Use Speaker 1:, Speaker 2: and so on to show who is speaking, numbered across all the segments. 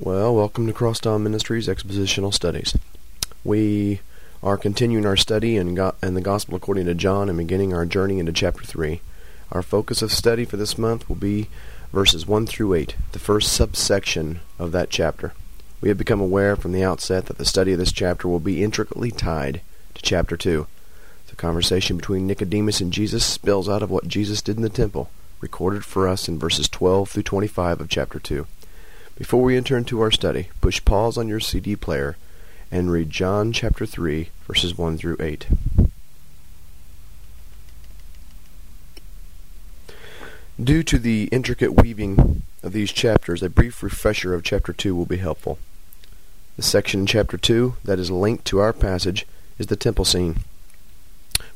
Speaker 1: Well, welcome to Crosstown Ministries Expositional Studies. We are continuing our study in, Go- in the Gospel according to John and beginning our journey into chapter 3. Our focus of study for this month will be verses 1 through 8, the first subsection of that chapter. We have become aware from the outset that the study of this chapter will be intricately tied to chapter 2. The conversation between Nicodemus and Jesus spills out of what Jesus did in the temple, recorded for us in verses 12 through 25 of chapter 2. Before we enter into our study, push pause on your CD player and read John chapter 3, verses 1 through 8. Due to the intricate weaving of these chapters, a brief refresher of chapter 2 will be helpful. The section in chapter 2 that is linked to our passage is the temple scene.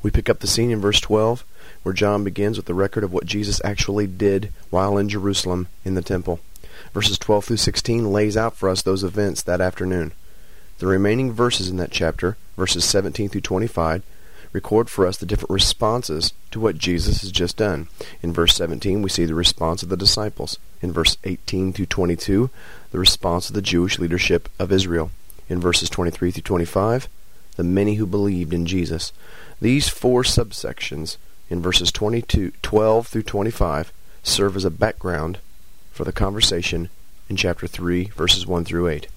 Speaker 1: We pick up the scene in verse 12, where John begins with the record of what Jesus actually did while in Jerusalem in the temple. Verses 12 through 16 lays out for us those events that afternoon. The remaining verses in that chapter, verses 17 through 25, record for us the different responses to what Jesus has just done. In verse 17, we see the response of the disciples. In verse 18 through 22, the response of the Jewish leadership of Israel. In verses 23 through 25, the many who believed in Jesus. These four subsections in verses 22, 12 through 25 serve as a background for the conversation in chapter 3, verses 1 through 8.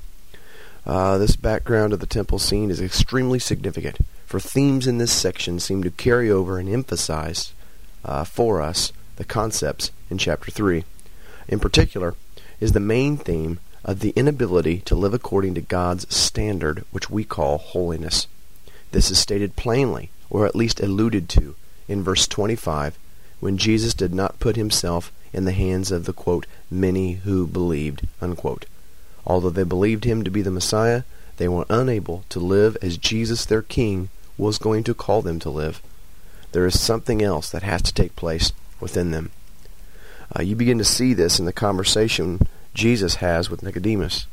Speaker 1: Uh, this background of the temple scene is extremely significant, for themes in this section seem to carry over and emphasize uh, for us the concepts in chapter 3. In particular, is the main theme of the inability to live according to God's standard, which we call holiness. This is stated plainly, or at least alluded to, in verse 25, when Jesus did not put himself in the hands of the quote, many who believed. Unquote. Although they believed him to be the Messiah, they were unable to live as Jesus, their King, was going to call them to live. There is something else that has to take place within them. Uh, you begin to see this in the conversation Jesus has with Nicodemus.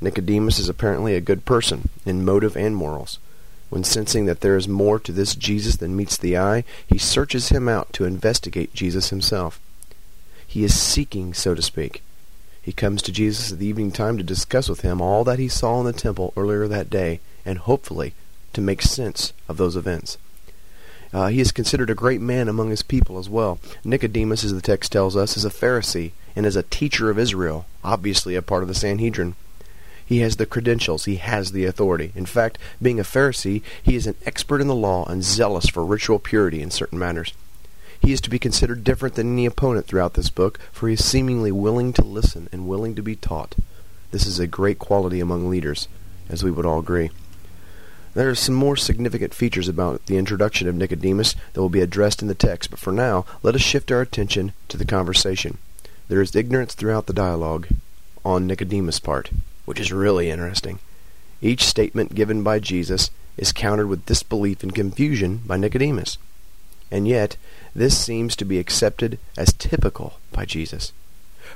Speaker 1: Nicodemus is apparently a good person in motive and morals. When sensing that there is more to this Jesus than meets the eye, he searches him out to investigate Jesus himself. He is seeking, so to speak. He comes to Jesus at the evening time to discuss with him all that he saw in the temple earlier that day, and hopefully to make sense of those events. Uh, he is considered a great man among his people as well. Nicodemus, as the text tells us, is a Pharisee and is a teacher of Israel, obviously a part of the Sanhedrin. He has the credentials, he has the authority. In fact, being a Pharisee, he is an expert in the law and zealous for ritual purity in certain matters. He is to be considered different than any opponent throughout this book, for he is seemingly willing to listen and willing to be taught. This is a great quality among leaders, as we would all agree. There are some more significant features about the introduction of Nicodemus that will be addressed in the text, but for now, let us shift our attention to the conversation. There is ignorance throughout the dialogue on Nicodemus' part, which is really interesting. Each statement given by Jesus is countered with disbelief and confusion by Nicodemus. And yet, this seems to be accepted as typical by Jesus.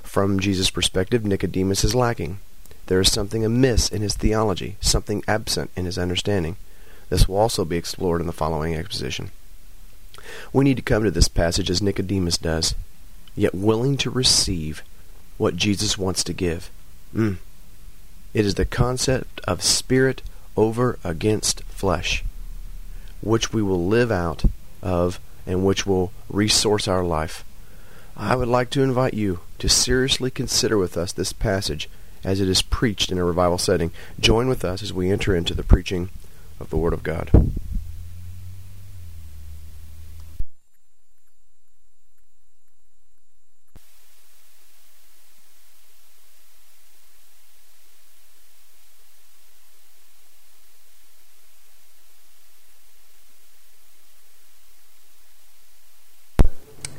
Speaker 1: From Jesus' perspective, Nicodemus is lacking. There is something amiss in his theology, something absent in his understanding. This will also be explored in the following exposition. We need to come to this passage as Nicodemus does, yet willing to receive what Jesus wants to give. Mm. It is the concept of spirit over against flesh, which we will live out of and which will resource our life. I would like to invite you to seriously consider with us this passage as it is preached in a revival setting. Join with us as we enter into the preaching of the Word of God.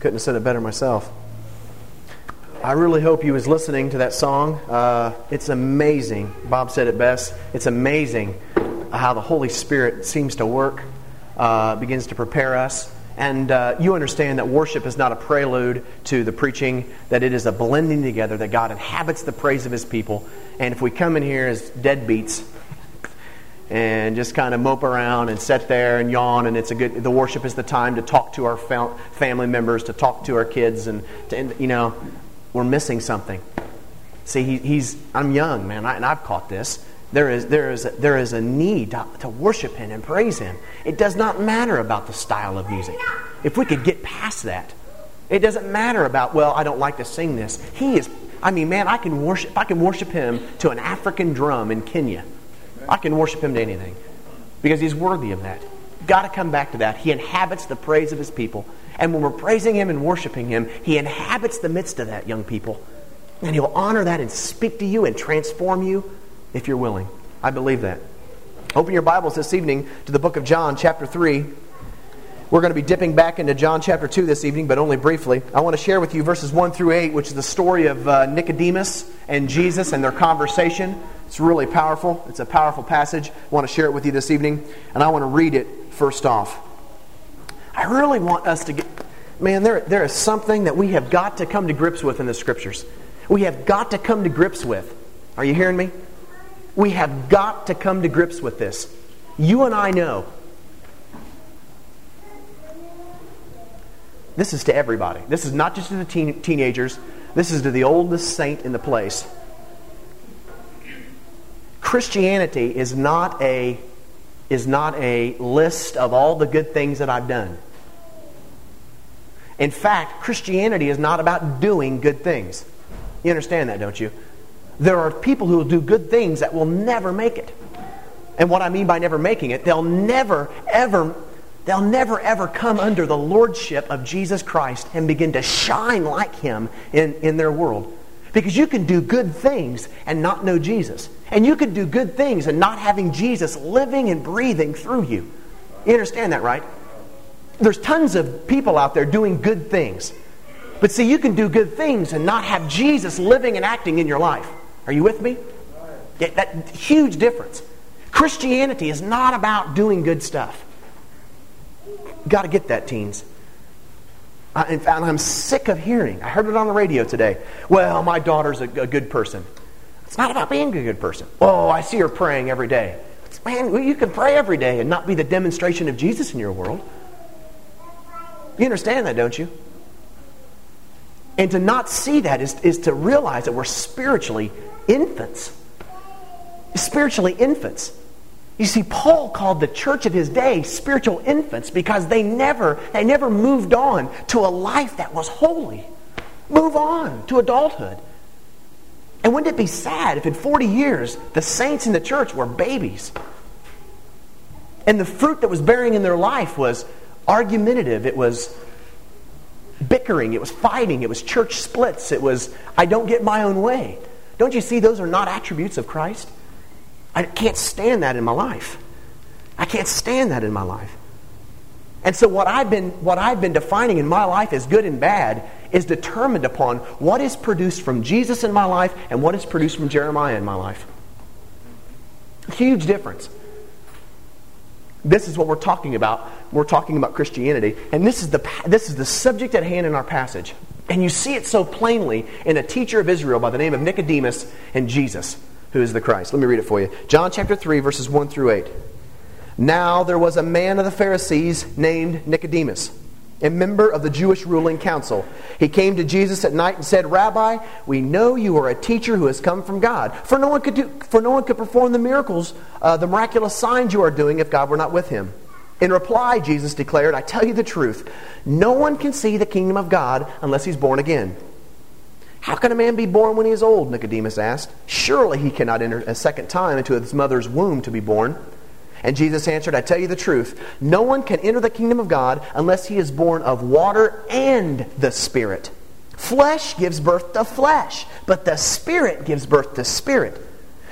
Speaker 1: Couldn't have said it better myself. I really hope you was listening to that song. Uh, it's amazing. Bob said it best. It's amazing how the Holy Spirit seems to work, uh, begins to prepare us. And uh, you understand that worship is not a prelude to the preaching, that it is a blending together, that God inhabits the praise of His people. And if we come in here as deadbeats, and just kind of mope around and sit there and yawn and it's a good the worship is the time to talk to our family members to talk to our kids and, to, you know we're missing something
Speaker 2: See, he, he's, I'm young, man, I, and I've caught this. There is, there is, a, there is a need to, to worship Him and praise Him. It does not matter about the style of music. If we could get past that, it doesn't matter about, well, I don't like to sing this. He is, I mean, man, I can worship, I can worship Him to an African drum in Kenya. I can worship Him to anything because He's worthy of that. Got to come back to that. He inhabits the praise of His people. And when we're praising Him and worshiping Him, He inhabits the midst of that, young people. And He'll honor that and speak to you and transform you if you're willing. I believe that. Open your Bibles this evening to the book of John, chapter 3. We're going to be dipping back into John chapter 2 this evening, but only briefly. I want to share with you verses 1 through 8, which is the story of uh, Nicodemus and Jesus and their conversation. It's really powerful. It's a powerful passage. I want to share it with you this evening, and I want to read it first off. I really want us to get, man, there, there is something that we have got to come to grips with in the scriptures. We have got to come to grips with. Are you hearing me? We have got to come to grips with this. You and I know. This is to everybody. This is not just to the teen, teenagers. This is to the oldest saint in the place. Christianity is not a is not a list of all the good things that I've done. In fact, Christianity is not about doing good things. You understand that, don't you? There are people who will do good things that will never make it. And what I mean by never making it, they'll never, ever, they'll never, ever come under the lordship of Jesus Christ and begin to shine like Him in, in their world. Because you can do good things and not know Jesus. And you could do good things and not having Jesus living and breathing through you. You understand that, right? There's tons of people out there doing good things. But see, you can do good things and not have Jesus living and acting in your life. Are you with me? Yeah, that huge difference. Christianity is not about doing good stuff. Got to get that, teens. Uh, in fact, I'm sick of hearing. I heard it on the radio today. Well, my daughter's a, a good person. It's not about being a good person. Oh, I see her praying every day. It's, man, well, you can pray every day and not be the demonstration of Jesus in your world. You understand that, don't you? And to not see that is, is to realize that we're spiritually infants. Spiritually infants. You see, Paul called the church of his day spiritual infants because they never, they never moved on to a life that was holy. Move on to adulthood. And wouldn't it be sad if in 40 years the saints in the church were babies? And the fruit that was bearing in their life was argumentative, it was bickering, it was fighting, it was church splits, it was, I don't get my own way. Don't you see those are not attributes of Christ? I can't stand that in my life. I can't stand that in my life. And so what I've been what I've been defining in my life as good and bad is determined upon what is produced from Jesus in my life and what is produced from Jeremiah in my life. Huge difference. This is what we're talking about. We're talking about Christianity, and this is the this is the subject at hand in our passage. And you see it so plainly in a teacher of Israel by the name of Nicodemus and Jesus who is the Christ. Let me read it for you. John chapter 3, verses 1 through 8. Now there was a man of the Pharisees named Nicodemus, a member of the Jewish ruling council. He came to Jesus at night and said, Rabbi, we know you are a teacher who has come from God. For no one could, do, for no one could perform the miracles, uh, the miraculous signs you are doing if God were not with him. In reply, Jesus declared, I tell you the truth. No one can see the kingdom of God unless he's born again. How can a man be born when he is old? Nicodemus asked. Surely he cannot enter a second time into his mother's womb to be born. And Jesus answered, I tell you the truth. No one can enter the kingdom of God unless he is born of water and the Spirit. Flesh gives birth to flesh, but the Spirit gives birth to spirit.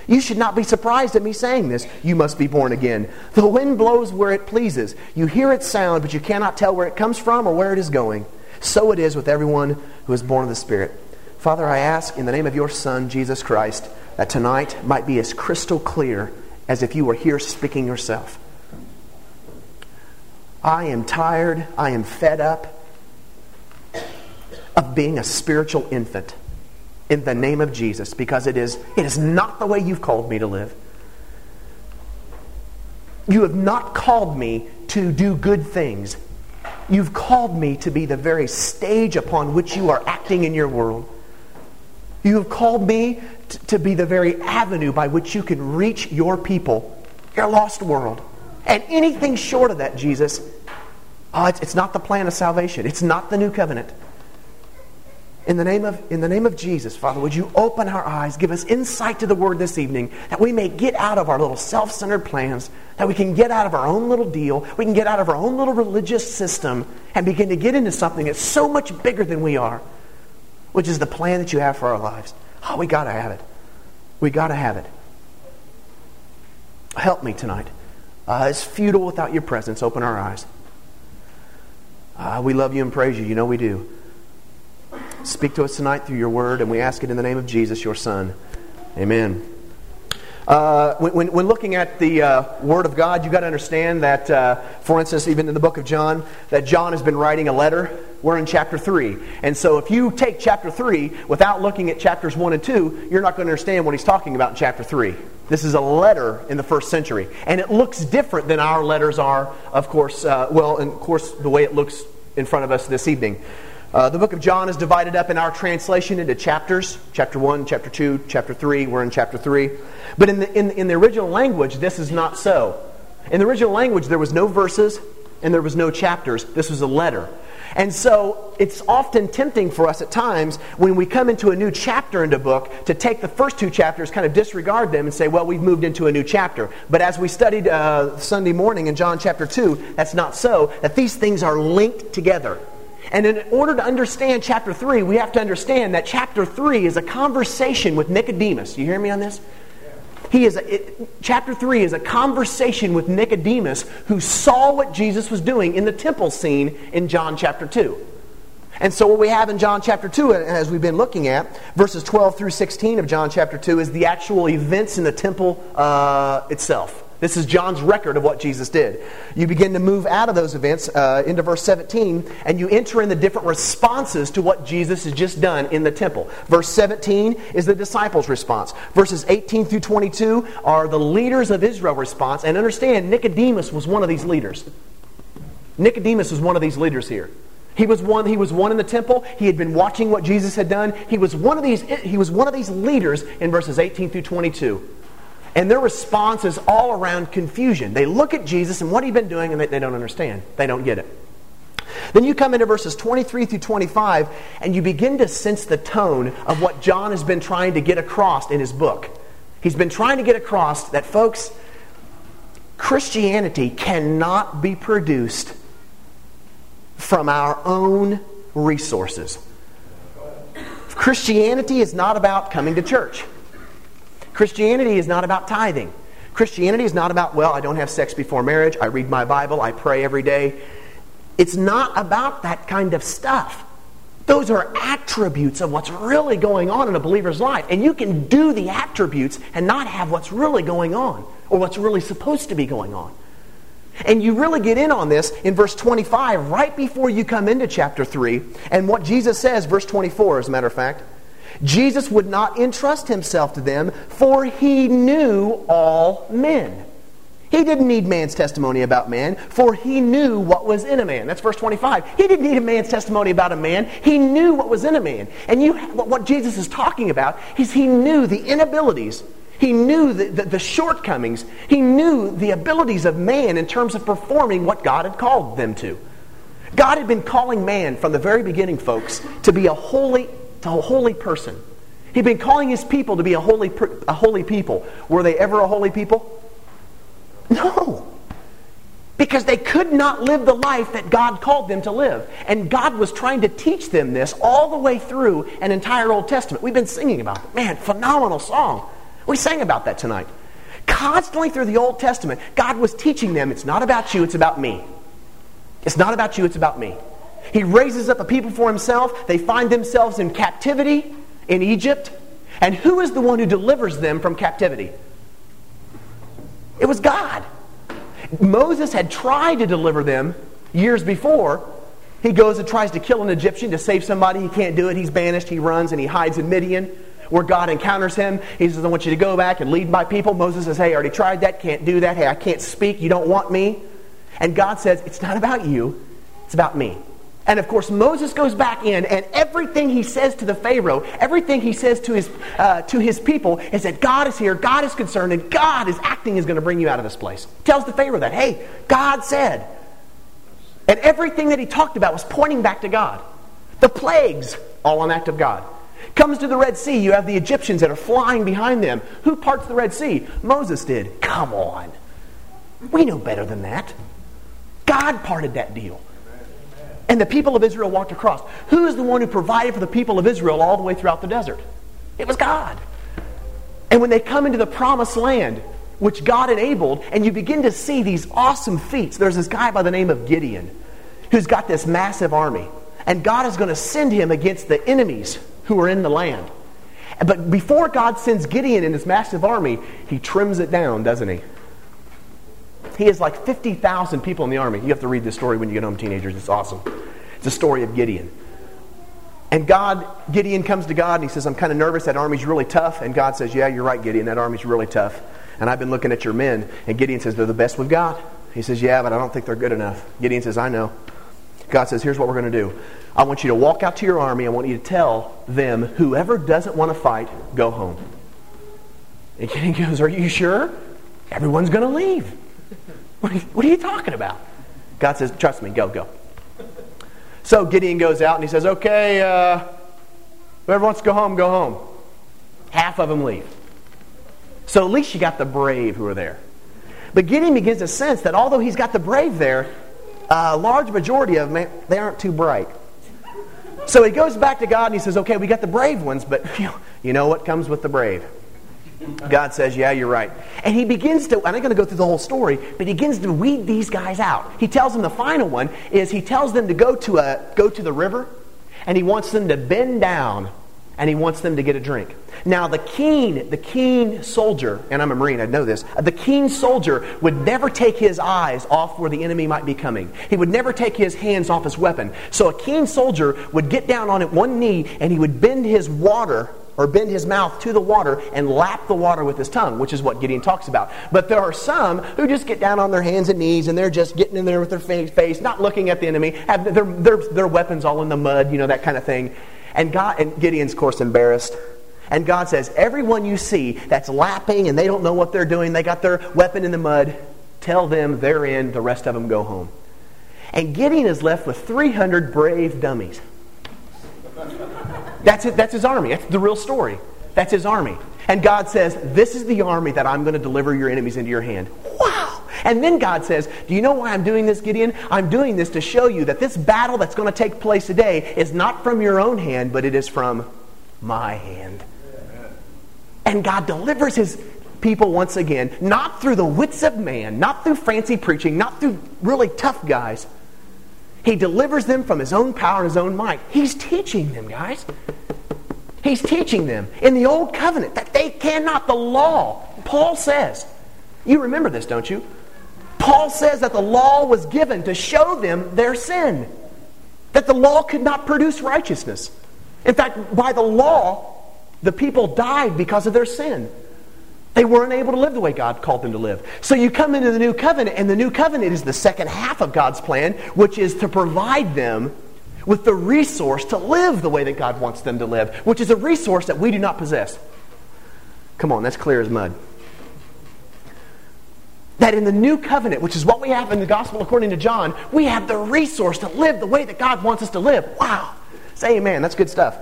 Speaker 2: You should not be surprised at me saying this. You must be born again. The wind blows where it pleases. You hear its sound, but you cannot tell where it comes from or where it is going. So it is with everyone who is born of the Spirit. Father, I ask in the name of your Son, Jesus Christ, that tonight might be as crystal clear as if you were here speaking yourself. I am tired, I am fed up of being a spiritual infant in the name of Jesus because it is, it is not the way you've called me to live. You have not called me to do good things. You've called me to be the very stage upon which you are acting in your world. You have called me t- to be the very avenue by which you can reach your people, your lost world. And anything short of that, Jesus, oh, it's, it's not the plan of salvation. It's not the new covenant. In the, name of, in the name of Jesus, Father, would you open our eyes, give us insight to the word this evening, that we may get out of our little self centered plans, that we can get out of our own little deal, we can get out of our own little religious system, and begin to get into something that's so much bigger than we are, which is the plan that you have for our lives. Oh, we got to have it. We got to have it. Help me tonight. Uh, it's futile without your presence. Open our eyes. Uh, we love you and praise you. You know we do. Speak to us tonight through your word, and we ask it in the name of Jesus, your Son. Amen. Uh, when, when, looking at the uh, Word of God, you've got to understand that, uh, for instance, even in the book of John, that John has been writing a letter. We're in chapter 3. And so if you take chapter 3 without looking at chapters 1 and 2, you're not going to understand what he's talking about in chapter 3. This is a letter in the first century. And it looks different than our letters are, of course, uh, well, and of course, the way it looks in front of us this evening. Uh, the book of John is divided up in our translation into chapters chapter 1, chapter 2, chapter 3. We're in chapter 3. But in the, in, in the original language, this is not so. In the original language, there was no verses and there was no chapters. This was a letter. And so it's often tempting for us at times when we come into a new chapter in a book to take the first two chapters, kind of disregard them, and say, well, we've moved into a new chapter. But as we studied uh, Sunday morning in John chapter 2, that's not so, that these things are linked together. And in order to understand chapter 3, we have to understand that chapter 3 is a conversation with Nicodemus. You hear me on this? He is a, it, chapter 3 is a conversation with Nicodemus who saw what Jesus was doing in the temple scene in John chapter 2. And so, what we have in John chapter 2, as we've been looking at, verses 12 through 16 of John chapter 2, is the actual events in the temple uh, itself. This is John's record of what Jesus did. You begin to move out of those events uh, into verse 17, and you enter in the different responses to what Jesus has just done in the temple. Verse 17 is the disciples' response. Verses 18 through 22 are the leaders of Israel response. And understand, Nicodemus was one of these leaders. Nicodemus was one of these leaders here. He was one, he was one in the temple. He had been watching what Jesus had done. He was one of these, he was one of these leaders in verses 18 through 22. And their response is all around confusion. They look at Jesus and what he's been doing and they, they don't understand. They don't get it. Then you come into verses 23 through 25 and you begin to sense the tone of what John has been trying to get across in his book. He's been trying to get across that, folks, Christianity cannot be produced from our own resources. Christianity is not about coming to church. Christianity is not about tithing. Christianity is not about, well, I don't have sex before marriage, I read my Bible, I pray every day. It's not about that kind of stuff. Those are attributes of what's really going on in a believer's life. And you can do the attributes and not have what's really going on or what's really supposed to be going on. And you really get in on this in verse 25, right before you come into chapter 3. And what Jesus says, verse 24, as a matter of fact, Jesus would not entrust himself to them, for he knew all men. He didn't need man's testimony about man, for he knew what was in a man. That's verse 25. He didn't need a man's testimony about a man. He knew what was in a man. And you, what Jesus is talking about is he knew the inabilities. He knew the, the, the shortcomings. He knew the abilities of man in terms of performing what God had called them to. God had been calling man from the very beginning, folks, to be a holy a holy person. He'd been calling his people to be a holy, a holy people. Were they ever a holy people? No. Because they could not live the life that God called them to live. And God was trying to teach them this all the way through an entire Old Testament. We've been singing about it. Man, phenomenal song. We sang about that tonight. Constantly through the Old Testament, God was teaching them it's not about you, it's about me. It's not about you, it's about me. He raises up a people for himself. They find themselves in captivity in Egypt. And who is the one who delivers them from captivity? It was God. Moses had tried to deliver them years before. He goes and tries to kill an Egyptian to save somebody. He can't do it. He's banished. He runs and he hides in Midian where God encounters him. He says, I want you to go back and lead my people. Moses says, Hey, I already tried that. Can't do that. Hey, I can't speak. You don't want me. And God says, It's not about you, it's about me. And of course, Moses goes back in, and everything he says to the Pharaoh, everything he says to his, uh, to his people, is that God is here, God is concerned, and God is acting is going to bring you out of this place. Tells the Pharaoh that, hey, God said. And everything that he talked about was pointing back to God. The plagues, all an act of God. Comes to the Red Sea, you have the Egyptians that are flying behind them. Who parts the Red Sea? Moses did. Come on. We know better than that. God parted that deal. And the people of Israel walked across. Who is the one who provided for the people of Israel all the way throughout the desert? It was God. And when they come into the promised land, which God enabled, and you begin to see these awesome feats, there's this guy by the name of Gideon who's got this massive army. And God is going to send him against the enemies who are in the land. But before God sends Gideon and his massive army, he trims it down, doesn't he? He has like 50,000 people in the army. You have to read this story when you get home, teenagers. It's awesome. A story of Gideon. And God, Gideon comes to God and he says, I'm kind of nervous. That army's really tough. And God says, Yeah, you're right, Gideon. That army's really tough. And I've been looking at your men. And Gideon says, They're the best we've got. He says, Yeah, but I don't think they're good enough. Gideon says, I know. God says, Here's what we're going to do. I want you to walk out to your army. I want you to tell them, whoever doesn't want to fight, go home. And Gideon goes, Are you sure? Everyone's going to leave. What are you talking about? God says, Trust me, go, go. So Gideon goes out and he says, Okay, uh, whoever wants to go home, go home. Half of them leave. So at least you got the brave who are there. But Gideon begins to sense that although he's got the brave there, a large majority of them, they aren't too bright. So he goes back to God and he says, Okay, we got the brave ones, but you know what comes with the brave? God says, Yeah, you're right. And he begins to, I'm not going to go through the whole story, but he begins to weed these guys out. He tells them the final one is he tells them to go to, a, go to the river and he wants them to bend down and he wants them to get a drink. Now, the keen, the keen soldier, and I'm a Marine, I know this, the keen soldier would never take his eyes off where the enemy might be coming. He would never take his hands off his weapon. So a keen soldier would get down on it one knee and he would bend his water or bend his mouth to the water and lap the water with his tongue, which is what Gideon talks about. But there are some who just get down on their hands and knees and they're just getting in there with their face, not looking at the enemy, have their, their, their weapons all in the mud, you know, that kind of thing. And God and Gideon's, of course, embarrassed. And God says, Everyone you see that's lapping and they don't know what they're doing, they got their weapon in the mud, tell them they're in, the rest of them go home. And Gideon is left with 300 brave dummies. That's, it, that's his army. That's the real story. That's his army. And God says, This is the army that I'm going to deliver your enemies into your hand. Wow! And then God says, Do you know why I'm doing this, Gideon? I'm doing this to show you that this battle that's going to take place today is not from your own hand, but it is from my hand. And God delivers his people once again, not through the wits of man, not through fancy preaching, not through really tough guys, he delivers them from his own power and his own might. He's teaching them, guys. He's teaching them in the old covenant that they cannot, the law. Paul says, you remember this, don't you? Paul says that the law was given to show them their sin, that the law could not produce righteousness. In fact, by the law, the people died because of their sin. They weren't able to live the way God called them to live. So you come into the new covenant, and the new covenant is the second half of God's plan, which is to provide them with the resource to live the way that God wants them to live, which is a resource that we do not possess. Come on, that's clear as mud. That in the new covenant, which is what we have in the gospel according to John, we have the resource to live the way that God wants us to live. Wow. Say amen. That's good stuff.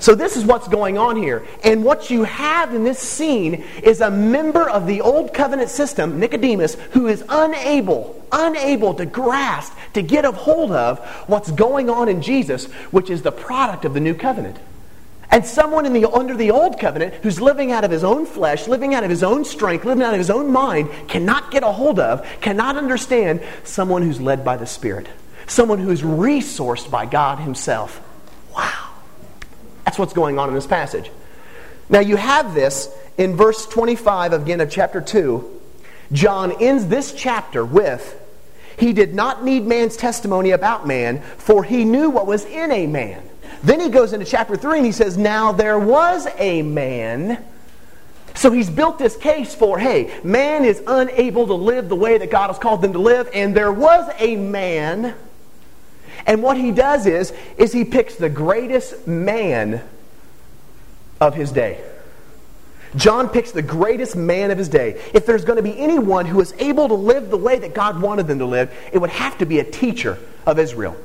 Speaker 2: So, this is what's going on here. And what you have in this scene is a member of the old covenant system, Nicodemus, who is unable, unable to grasp, to get a hold of what's going on in Jesus, which is the product of the new covenant. And someone in the, under the old covenant who's living out of his own flesh, living out of his own strength, living out of his own mind, cannot get a hold of, cannot understand someone who's led by the Spirit, someone who's resourced by God Himself. Wow. That's what's going on in this passage. Now, you have this in verse 25 again of chapter 2. John ends this chapter with He did not need man's testimony about man, for he knew what was in a man. Then he goes into chapter 3 and he says, Now there was a man. So he's built this case for hey, man is unable to live the way that God has called them to live, and there was a man And what he does is, is he picks the greatest man of his day. John picks the greatest man of his day. If there's going to be anyone who is able to live the way that God wanted them to live, it would have to be a teacher of Israel.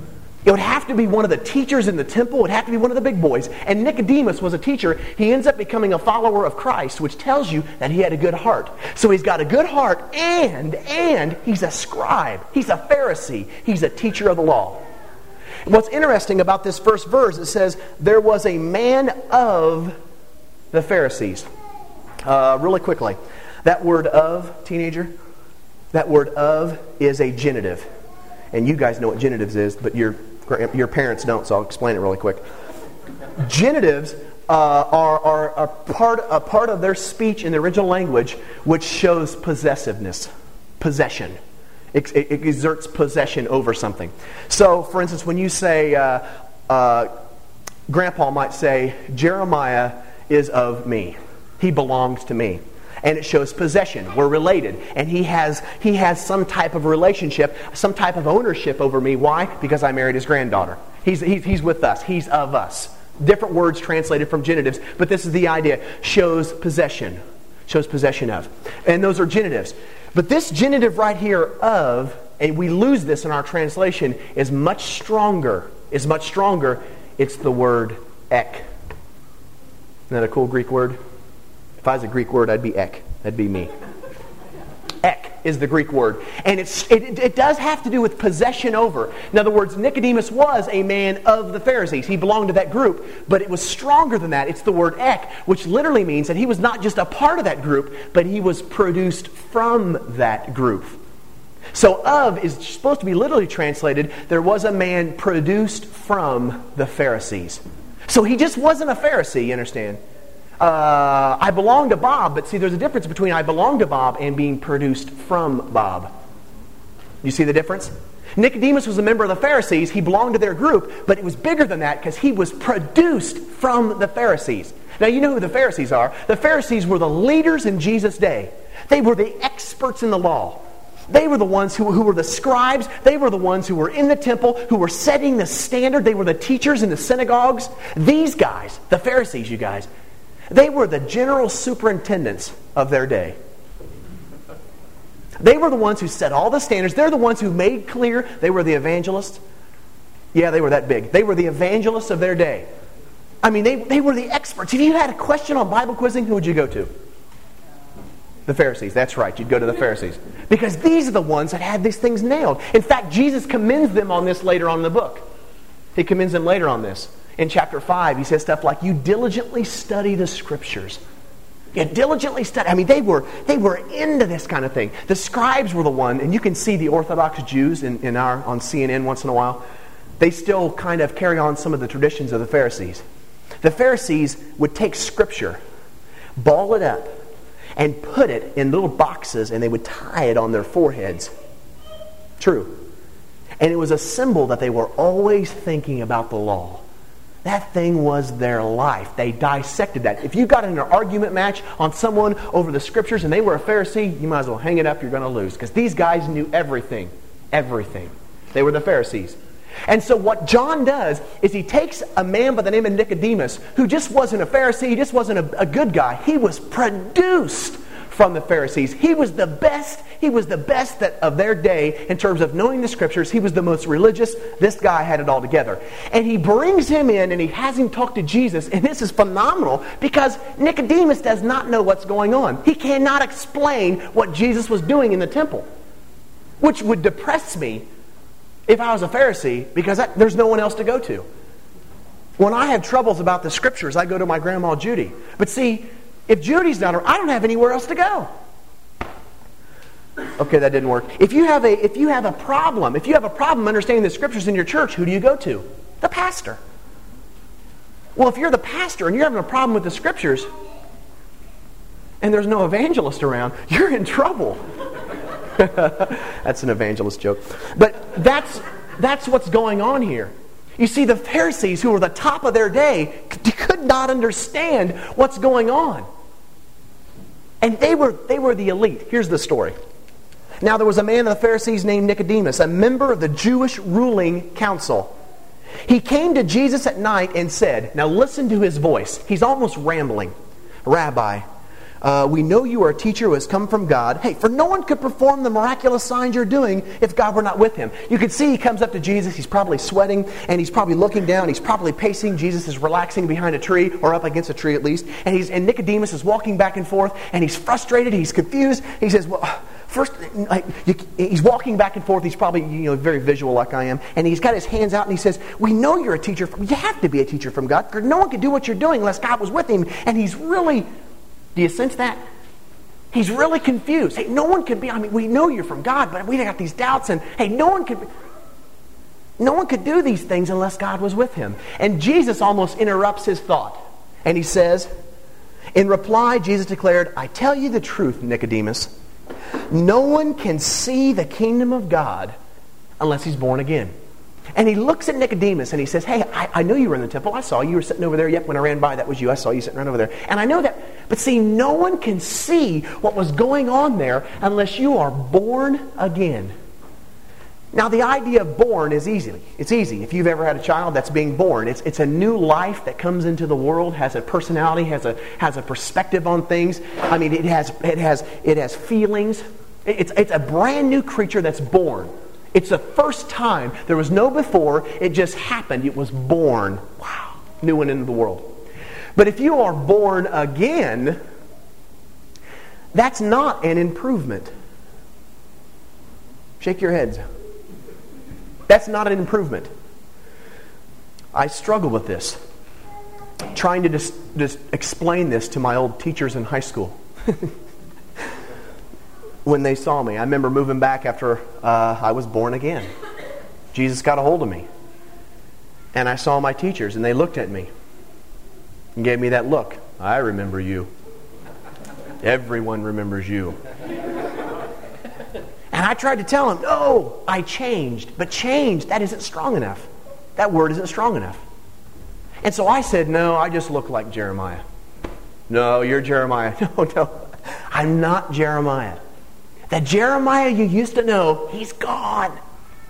Speaker 2: It would have to be one of the teachers in the temple. It would have to be one of the big boys. And Nicodemus was a teacher. He ends up becoming a follower of Christ, which tells you that he had a good heart. So he's got a good heart and, and he's a scribe. He's a Pharisee. He's a teacher of the law. What's interesting about this first verse, it says, there was a man of the Pharisees. Uh, really quickly, that word of, teenager, that word of is a genitive. And you guys know what genitives is, but your your parents don't, so I'll explain it really quick. Genitives uh, are, are a, part, a part of their speech in the original language which shows possessiveness, possession. It, it, exerts possession over something. So, for instance, when you say, uh, uh, Grandpa might say, Jeremiah is of me, he belongs to me and it shows possession. We're related. And he has, he has some type of relationship, some type of ownership over me. Why? Because I married his granddaughter. He's, he's, he's with us, he's of us. Different words translated from genitives, but this is the idea. Shows possession. Shows possession of. And those are genitives. But this genitive right here, of, and we lose this in our translation, is much stronger. Is much stronger. It's the word ek. Isn't that a cool Greek word? If I was a Greek word, I'd be ek. That'd be me. Is the Greek word. And it, it does have to do with possession over. In other words, Nicodemus was a man of the Pharisees. He belonged to that group, but it was stronger than that. It's the word ek, which literally means that he was not just a part of that group, but he was produced from that group. So, of is supposed to be literally translated there was a man produced from the Pharisees. So he just wasn't a Pharisee, you understand? Uh, I belong to Bob, but see, there's a difference between I belong to Bob and being produced from Bob. You see the difference? Nicodemus was a member of the Pharisees. He belonged to their group, but it was bigger than that because he was produced from the Pharisees. Now, you know who the Pharisees are. The Pharisees were the leaders in Jesus' day, they were the experts in the law. They were the ones who, who were the scribes. They were the ones who were in the temple, who were setting the standard. They were the teachers in the synagogues. These guys, the Pharisees, you guys, they were the general superintendents of their day. They were the ones who set all the standards. They're the ones who made clear they were the evangelists. Yeah, they were that big. They were the evangelists of their day. I mean, they, they were the experts. If you had a question on Bible quizzing, who would you go to? The Pharisees. That's right. You'd go to the Pharisees. Because these are the ones that had these things nailed. In fact, Jesus commends them on this later on in the book. He commends them later on this in chapter 5, he says stuff like, You diligently study the scriptures. You diligently study. I mean, they were, they were into this kind of thing. The scribes were the one, and you can see the Orthodox Jews in, in our, on CNN once in a while. They still kind of carry on some of the traditions of the Pharisees. The Pharisees would take scripture, ball it up, and put it in little boxes, and they would tie it on their foreheads. True. And it was a symbol that they were always thinking about the law. That thing was their life. They dissected that. If you got in an argument match on someone over the scriptures and they were a Pharisee, you might as well hang it up. You're going to lose. Because these guys knew everything. Everything. They were the Pharisees. And so, what John does is he takes a man by the name of Nicodemus, who just wasn't a Pharisee, he just wasn't a, a good guy. He was produced from the Pharisees. He was the best. He was the best that, of their day in terms of knowing the scriptures. He was the most religious. This guy had it all together. And he brings him in and he has him talk to Jesus. And this is phenomenal because Nicodemus does not know what's going on. He cannot explain what Jesus was doing in the temple, which would depress me if I was a Pharisee because I, there's no one else to go to. When I have troubles about the scriptures, I go to my grandma Judy. But see, if Judy's not around, I don't have anywhere else to go. Okay, that didn't work. If you have a if you have a problem, if you have a problem understanding the scriptures in your church, who do you go to? The pastor. Well, if you're the pastor and you're having a problem with the scriptures and there's no evangelist around, you're in trouble. that's an evangelist joke. But that's that's what's going on here. You see, the Pharisees, who were the top of their day, could not understand what's going on. And they were, they were the elite. Here's the story. Now there was a man of the Pharisees named Nicodemus, a member of the Jewish ruling council. He came to Jesus at night and said, Now listen to his voice. He's almost rambling. Rabbi, uh, we know you are a teacher who has come from God. Hey, for no one could perform the miraculous signs you're doing if God were not with him. You can see he comes up to Jesus. He's probably sweating and he's probably looking down. He's probably pacing. Jesus is relaxing behind a tree or up against a tree at least. And, he's, and Nicodemus is walking back and forth and he's frustrated. He's confused. He says, Well, first, like, you, he's walking back and forth. He's probably you know very visual like I am, and he's got his hands out and he says, "We know you're a teacher. From, you have to be a teacher from God, no one could do what you're doing unless God was with him." And he's really do you sense that? He's really confused. Hey, no one could be, I mean, we know you're from God, but we got these doubts, and hey, no one could no one could do these things unless God was with him. And Jesus almost interrupts his thought. And he says, in reply, Jesus declared, I tell you the truth, Nicodemus. No one can see the kingdom of God unless he's born again. And he looks at Nicodemus and he says, Hey, I, I know you were in the temple. I saw you. You were sitting over there. Yep, when I ran by, that was you. I saw you sitting right over there. And I know that. But see, no one can see what was going on there unless you are born again. Now, the idea of born is easy. It's easy. If you've ever had a child that's being born, it's, it's a new life that comes into the world, has a personality, has a, has a perspective on things. I mean, it has, it has, it has feelings. It's, it's a brand new creature that's born. It's the first time. There was no before. It just happened. It was born. Wow. New one into the world. But if you are born again, that's not an improvement. Shake your heads. That's not an improvement. I struggle with this, trying to just, just explain this to my old teachers in high school. when they saw me. I remember moving back after uh, I was born again. Jesus got a hold of me. And I saw my teachers, and they looked at me and gave me that look. I remember you. Everyone remembers you. And I tried to tell them, no, I changed. But change, that isn't strong enough. That word isn't strong enough. And so I said, no, I just look like Jeremiah. No, you're Jeremiah. No, no, I'm not Jeremiah. That Jeremiah you used to know, he's gone.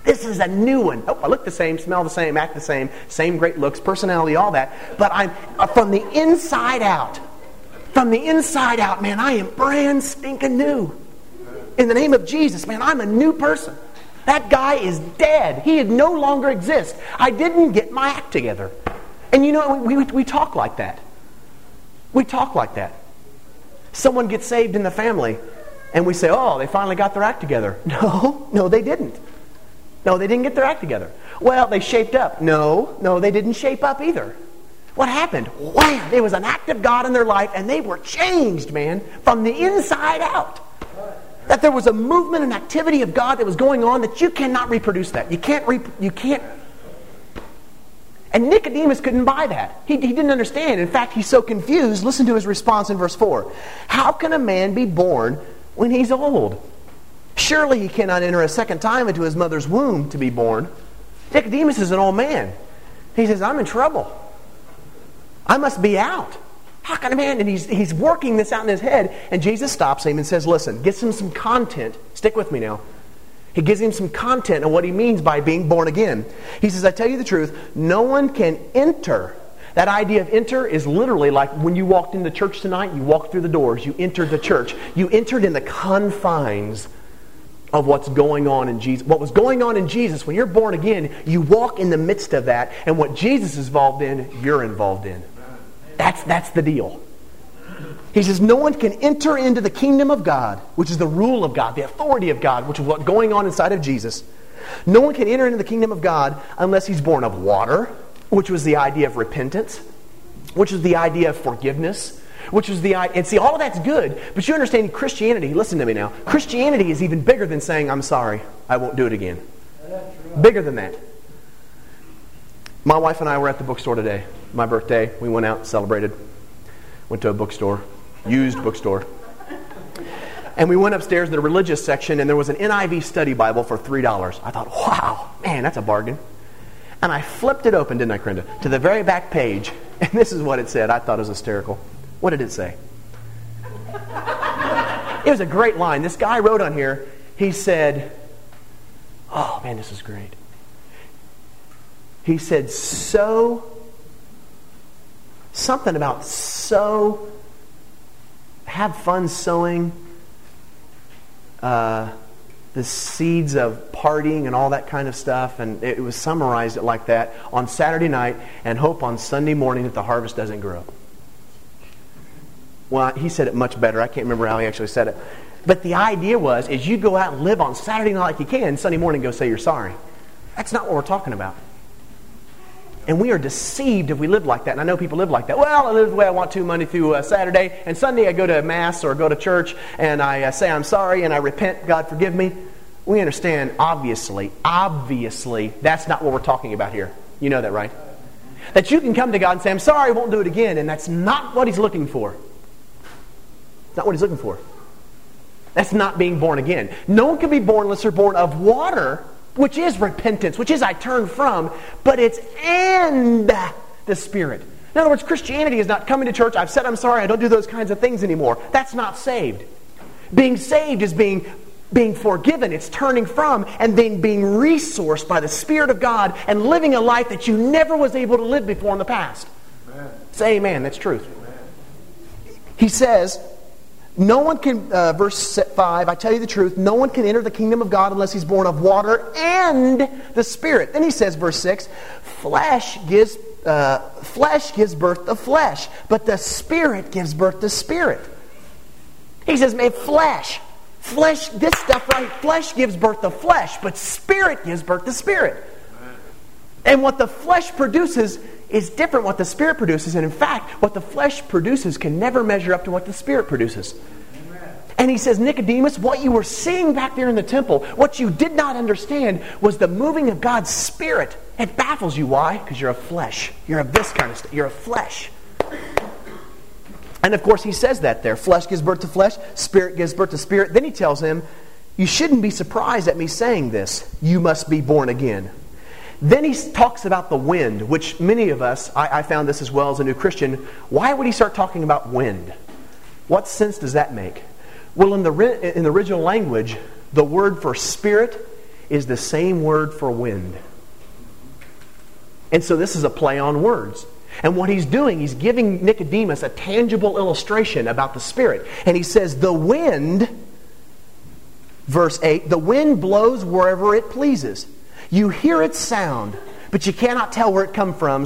Speaker 2: This is a new one. Oh, I look the same, smell the same, act the same, same great looks, personality, all that. But I'm uh, from the inside out. From the inside out, man, I am brand stinking new. In the name of Jesus, man, I'm a new person. That guy is dead. He no longer exists. I didn't get my act together. And you know, we, we, we talk like that. We talk like that. Someone gets saved in the family, and we say, oh, they finally got their act together. No, no, they didn't. No, they didn't get their act together. Well, they shaped up. No, no, they didn't shape up either. What happened? Wham! There was an act of God in their life, and they were changed, man, from the inside out. That there was a movement and activity of God that was going on that you cannot reproduce that. You can't, re- you can't and Nicodemus couldn't buy that. He, he didn't understand. In fact, he's so confused. Listen to his response in verse 4. How can a man be born when he's old. Surely he cannot enter a second time into his mother's womb to be born. Nicodemus is an old man. He says, I'm in trouble. I must be out. How can a man? And he's, he's working this out in his head. And Jesus stops him and says, Listen, gets him some content. Stick with me now. He gives him some content on what he means by being born again. He says, I tell you the truth, no one can enter that idea of enter is literally like when you walked into church tonight, you walked through the doors, you entered the church. You entered in the confines of what's going on in Jesus. What was going on in Jesus, when you're born again, you walk in the midst of that, and what Jesus is involved in, you're involved in. That's, that's the deal. He says, No one can enter into the kingdom of God, which is the rule of God, the authority of God, which is what's going on inside of Jesus. No one can enter into the kingdom of God unless he's born of water which was the idea of repentance, which was the idea of forgiveness, which was the idea. And see, all of that's good, but you understand Christianity, listen to me now. Christianity is even bigger than saying, I'm sorry, I won't do it again. Bigger than that. My wife and I were at the bookstore today. My birthday. We went out, celebrated. Went to a bookstore, used bookstore. And we went upstairs to the religious section, and there was an NIV study Bible for $3. I thought, wow, man, that's a bargain. And I flipped it open, didn't I, Krenda, to the very back page. And this is what it said. I thought it was hysterical. What did it say? It was a great line. This guy wrote on here, he said, Oh, man, this is great. He said, So, something about so, have fun sewing. uh, the seeds of partying and all that kind of stuff. And it was summarized like that on Saturday night and hope on Sunday morning that the harvest doesn't grow. Well, he said it much better. I can't remember how he actually said it. But the idea was, is you go out and live on Saturday night like you can, Sunday morning go say you're sorry. That's not what we're talking about. And we are deceived if we live like that. And I know people live like that. Well, I live the way I want to Monday through uh, Saturday, and Sunday I go to Mass or go to church and I uh, say I'm sorry and I repent, God forgive me. We understand, obviously, obviously, that's not what we're talking about here. You know that, right? That you can come to God and say, I'm sorry, I won't do it again, and that's not what He's looking for. It's not what He's looking for. That's not being born again. No one can be born unless they're born of water which is repentance, which is I turn from, but it's and the Spirit. In other words, Christianity is not coming to church, I've said I'm sorry, I don't do those kinds of things anymore. That's not saved. Being saved is being being forgiven, it's turning from and then being resourced by the Spirit of God and living a life that you never was able to live before in the past. Amen. Say amen, that's truth. Amen. He says, no one can, uh, verse 5, I tell you the truth, no one can enter the kingdom of God unless he's born of water and the Spirit. Then he says, verse 6, flesh gives, uh, flesh gives birth to flesh, but the Spirit gives birth to spirit. He says, man, flesh. Flesh, this stuff right, flesh gives birth to flesh, but spirit gives birth to spirit. And what the flesh produces is different what the Spirit produces. And in fact, what the flesh produces can never measure up to what the Spirit produces. Amen. And he says, Nicodemus, what you were seeing back there in the temple, what you did not understand was the moving of God's Spirit. It baffles you. Why? Because you're a flesh. You're of this kind of stuff. You're a flesh. And of course, he says that there. Flesh gives birth to flesh, spirit gives birth to spirit. Then he tells him, You shouldn't be surprised at me saying this. You must be born again. Then he talks about the wind, which many of us, I, I, found this as well as a new Christian. Why would he start talking about wind? What sense does that make? Well, in the, in the original language, the word for spirit is the same word for wind. And so this is a play on words. And what he's doing, he's giving Nicodemus a tangible illustration about the Spirit. And he says, The wind, verse 8, the wind blows wherever it pleases. You hear its sound, but you cannot tell where it comes from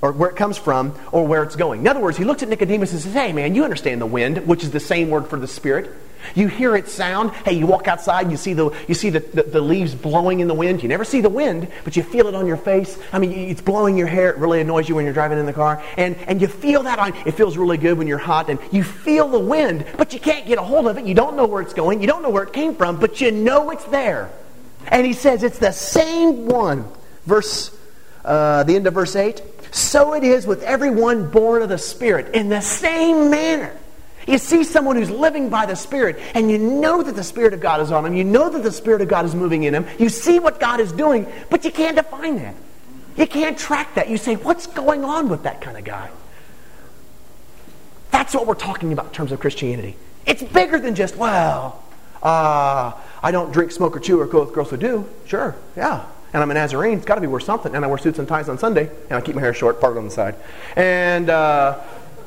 Speaker 2: or where it comes from or where it's going. In other words, he looks at Nicodemus and says, Hey man, you understand the wind, which is the same word for the spirit. You hear its sound. Hey, you walk outside, you see the you see the, the, the, leaves blowing in the wind. You never see the wind, but you feel it on your face. I mean, it's blowing your hair. It really annoys you when you're driving in the car. And and you feel that on it feels really good when you're hot and you feel the wind, but you can't get a hold of it. You don't know where it's going. You don't know where it came from, but you know it's there. And he says it's the same one. Verse, uh, the end of verse 8. So it is with everyone born of the Spirit, in the same manner. You see someone who's living by the Spirit, and you know that the Spirit of God is on him. You know that the Spirit of God is moving in him. You see what God is doing, but you can't define that. You can't track that. You say, what's going on with that kind of guy? That's what we're talking about in terms of Christianity. It's bigger than just, well, uh, I don't drink, smoke, or chew, or go with girls who do. Sure, yeah. And I'm a Nazarene. It's got to be worth something. And I wear suits and ties on Sunday. And I keep my hair short, parted on the side. And uh,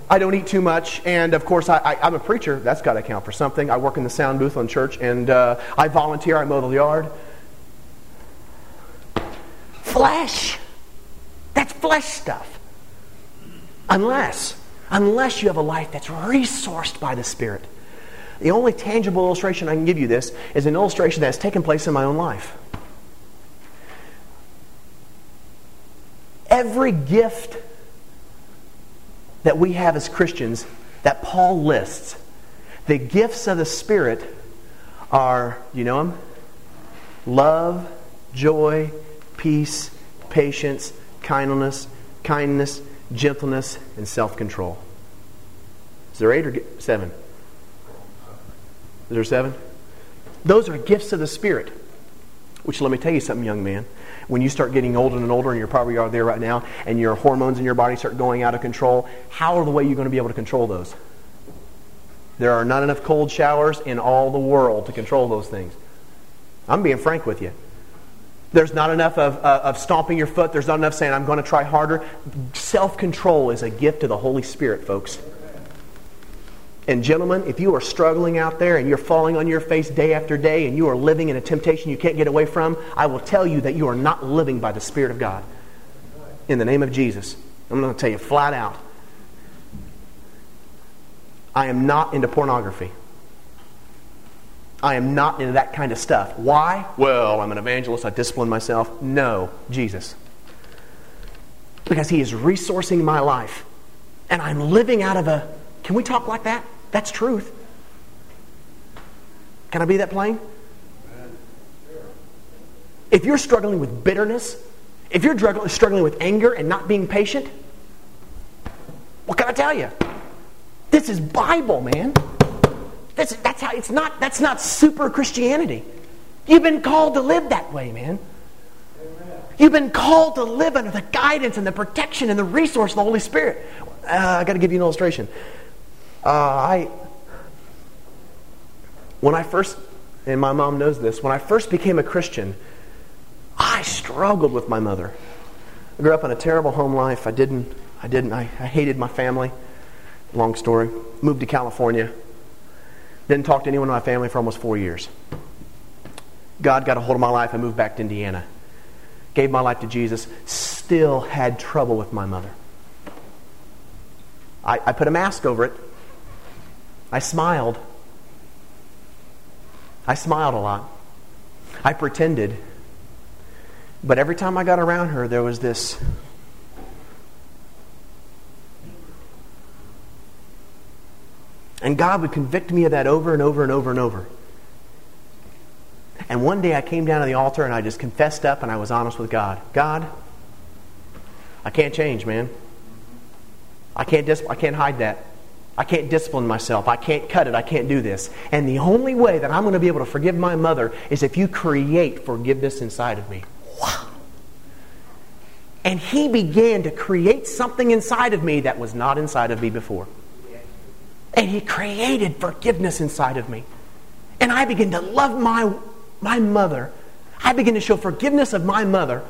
Speaker 2: I don't eat too much. And of course, I, am a preacher. That's got to count for something. I work in the sound booth on church. And uh, I volunteer. I mow the yard. Flesh. That's flesh stuff. Unless, unless you have a life that's resourced by the Spirit. The only tangible illustration I can give you this is an illustration that has taken place in my own life. Every gift that we have as Christians that Paul lists, the gifts of the Spirit are, you know them? Love, joy, peace, patience, kindness, kindness, gentleness, and self-control. Is there eight or seven? Is there seven? Those are gifts of the Spirit. Which, let me tell you something, young man. When you start getting older and older, and you're probably are there right now, and your hormones in your body start going out of control, how are the way you're going to be able to control those? There are not enough cold showers in all the world to control those things. I'm being frank with you. There's not enough of, uh, of stomping your foot. There's not enough saying, I'm going to try harder. Self control is a gift of the Holy Spirit, folks. And, gentlemen, if you are struggling out there and you're falling on your face day after day and you are living in a temptation you can't get away from, I will tell you that you are not living by the Spirit of God. In the name of Jesus. I'm going to tell you flat out. I am not into pornography. I am not into that kind of stuff. Why? Well, I'm an evangelist. I discipline myself. No, Jesus. Because He is resourcing my life. And I'm living out of a. Can we talk like that? That's truth. Can I be that plain? If you're struggling with bitterness, if you're struggling with anger and not being patient, what can I tell you? This is Bible, man. That's, that's how it's not that's not super Christianity. You've been called to live that way, man. You've been called to live under the guidance and the protection and the resource of the Holy Spirit. Uh, I got to give you an illustration. Uh, I when I first and my mom knows this when I first became a Christian, I struggled with my mother. I grew up in a terrible home life. I didn't. I didn't. I, I hated my family. Long story. Moved to California. Didn't talk to anyone in my family for almost four years. God got a hold of my life. I moved back to Indiana. Gave my life to Jesus. Still had trouble with my mother. I, I put a mask over it. I smiled. I smiled a lot. I pretended. But every time I got around her, there was this And God would convict me of that over and over and over and over. And one day I came down to the altar and I just confessed up and I was honest with God. God, I can't change, man. I can't, dis- I can't hide that. I can't discipline myself. I can't cut it. I can't do this. And the only way that I'm going to be able to forgive my mother is if you create forgiveness inside of me. Wow. And he began to create something inside of me that was not inside of me before. And He created forgiveness inside of me. And I begin to love my, my mother. I begin to show forgiveness of my mother.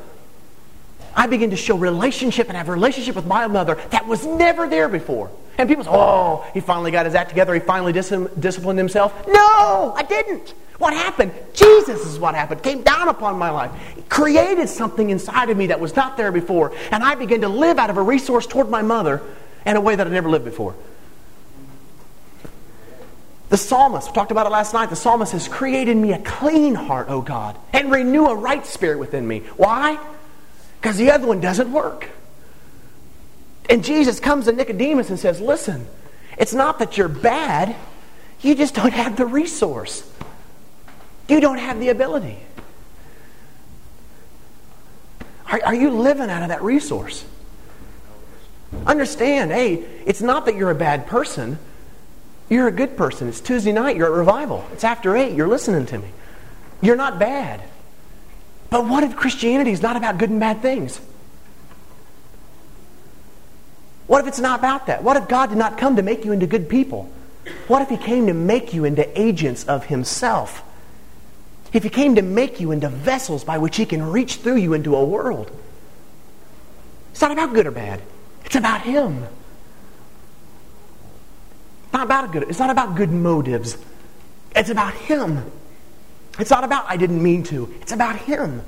Speaker 2: I begin to show relationship and have a relationship with my mother that was never there before. And people say, oh, he finally got his act together. He finally dis- disciplined himself. No, I didn't. What happened? Jesus is what happened. Came down upon my life. Created something inside of me that was not there before. And I began to live out of a resource toward my mother in a way that I never lived before. The psalmist, we talked about it last night, the psalmist has created me a clean heart, O God, and renew a right spirit within me. Why? Because the other one doesn't work. And Jesus comes to Nicodemus and says, Listen, it's not that you're bad, you just don't have the resource. You don't have the ability. Are, are you living out of that resource? Understand, hey, it's not that you're a bad person. You're a good person. It's Tuesday night. You're at revival. It's after 8. You're listening to me. You're not bad. But what if Christianity is not about good and bad things? What if it's not about that? What if God did not come to make you into good people? What if He came to make you into agents of Himself? If He came to make you into vessels by which He can reach through you into a world? It's not about good or bad, it's about Him It's not about good. It's not about good motives. It's about Him. It's not about I didn't mean to. It's about Him.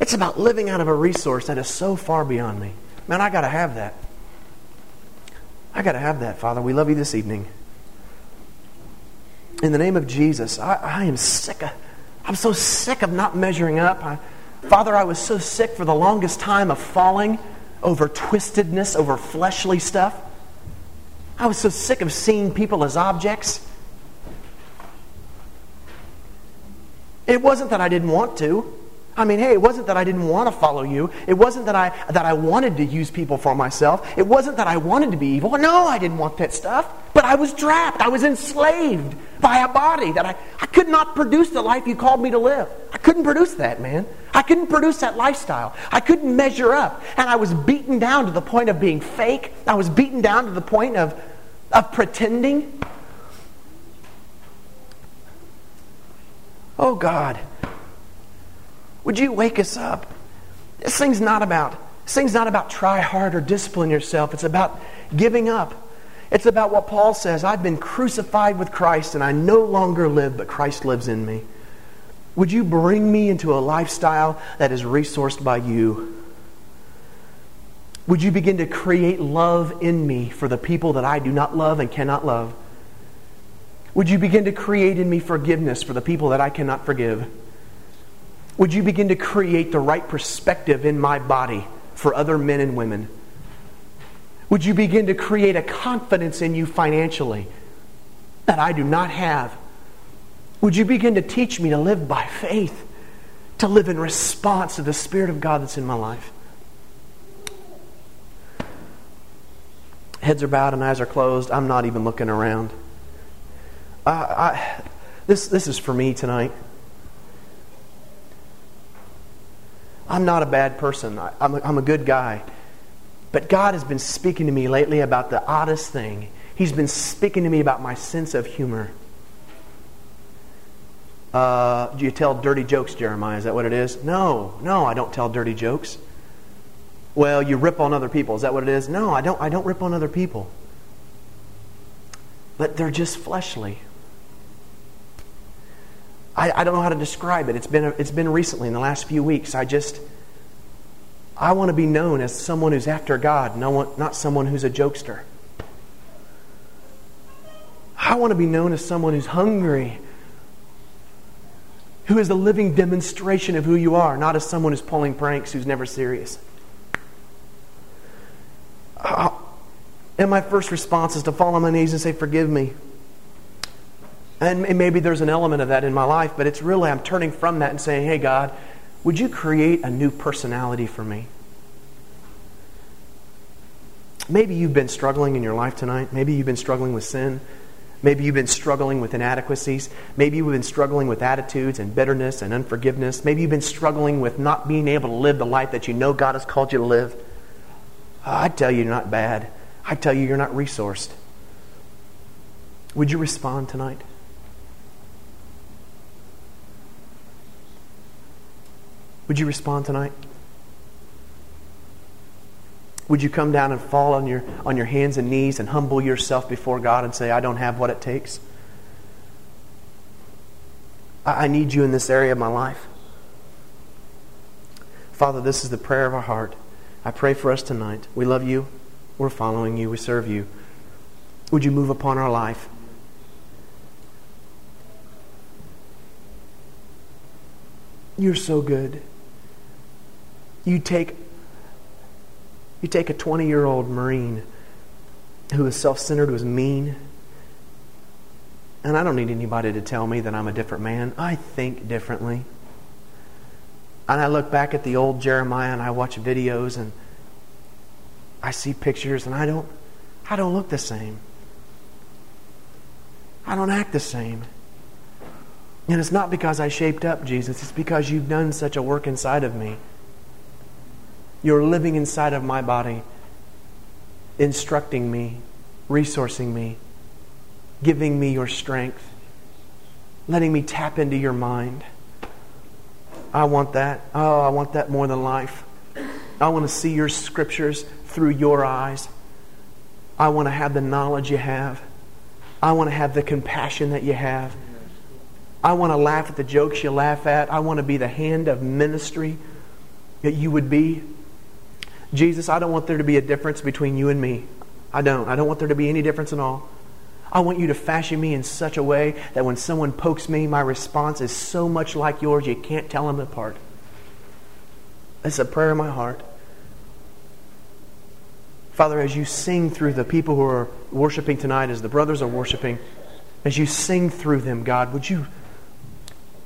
Speaker 2: It's about living out of a resource that is so far beyond me. Man, I got to have that. I got to have that, Father. We love you this evening. In the name of Jesus, I, I am sick. Of, I'm so sick of not measuring up. I, Father, I was so sick for the longest time of falling over twistedness, over fleshly stuff. I was so sick of seeing people as objects. It wasn't that I didn't want to. I mean, hey, it wasn't that I didn't want to follow you. It wasn't that I that I wanted to use people for myself. It wasn't that I wanted to be evil. No, I didn't want that stuff. But I was trapped. I was enslaved by a body that I, I could not produce the life you called me to live. I couldn't produce that, man. I couldn't produce that lifestyle. I couldn't measure up. And I was beaten down to the point of being fake. I was beaten down to the point of, of pretending. Oh God, would you wake us up? This thing's not about this thing's not about try hard or discipline yourself. It's about giving up. It's about what Paul says I've been crucified with Christ and I no longer live, but Christ lives in me. Would you bring me into a lifestyle that is resourced by you? Would you begin to create love in me for the people that I do not love and cannot love? Would you begin to create in me forgiveness for the people that I cannot forgive? Would you begin to create the right perspective in my body for other men and women? Would you begin to create a confidence in you financially that I do not have? Would you begin to teach me to live by faith, to live in response to the Spirit of God that's in my life? Heads are bowed and eyes are closed. I'm not even looking around. I, I, this, this is for me tonight. I'm not a bad person. I, I'm, a, I'm a good guy. But God has been speaking to me lately about the oddest thing. He's been speaking to me about my sense of humor. Uh, do you tell dirty jokes, Jeremiah? Is that what it is? No, no, I don't tell dirty jokes. Well, you rip on other people. Is that what it is? No, I don't, I don't rip on other people. But they're just fleshly. I, I don't know how to describe it. It's been, it's been recently, in the last few weeks. I just, I want to be known as someone who's after God, no not someone who's a jokester. I want to be known as someone who's hungry, who is a living demonstration of who you are, not as someone who's pulling pranks, who's never serious. And my first response is to fall on my knees and say, Forgive me. And maybe there's an element of that in my life, but it's really, I'm turning from that and saying, Hey, God, would you create a new personality for me? Maybe you've been struggling in your life tonight. Maybe you've been struggling with sin. Maybe you've been struggling with inadequacies. Maybe you've been struggling with attitudes and bitterness and unforgiveness. Maybe you've been struggling with not being able to live the life that you know God has called you to live. Ah, I tell you, you're not bad. I tell you, you're not resourced. Would you respond tonight? Would you respond tonight? Would you come down and fall on your, on your hands and knees and humble yourself before God and say, I don't have what it takes? I, I need you in this area of my life. Father, this is the prayer of our heart. I pray for us tonight. We love you. We're following you. We serve you. Would you move upon our life? You're so good. You take you take a 20 year old Marine who is self centered, who is mean, and I don't need anybody to tell me that I'm a different man. I think differently. And I look back at the old Jeremiah and I watch videos and I see pictures and I don't I don't look the same. I don't act the same. And it's not because I shaped up, Jesus. It's because you've done such a work inside of me. You're living inside of my body, instructing me, resourcing me, giving me your strength, letting me tap into your mind. I want that. Oh, I want that more than life. I want to see your scriptures through your eyes. I want to have the knowledge you have. I want to have the compassion that you have. I want to laugh at the jokes you laugh at. I want to be the hand of ministry that you would be. Jesus, I don't want there to be a difference between you and me. I don't. I don't want there to be any difference at all. I want you to fashion me in such a way that when someone pokes me, my response is so much like yours you can't tell them apart. It's a prayer in my heart. Father, as you sing through the people who are worshiping tonight, as the brothers are worshiping, as you sing through them, God, would you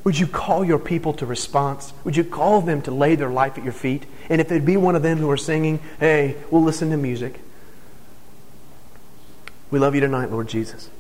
Speaker 2: would you call your people to response? Would you call them to lay their life at your feet? And if it be one of them who are singing, hey, we'll listen to music. We love you tonight, Lord Jesus.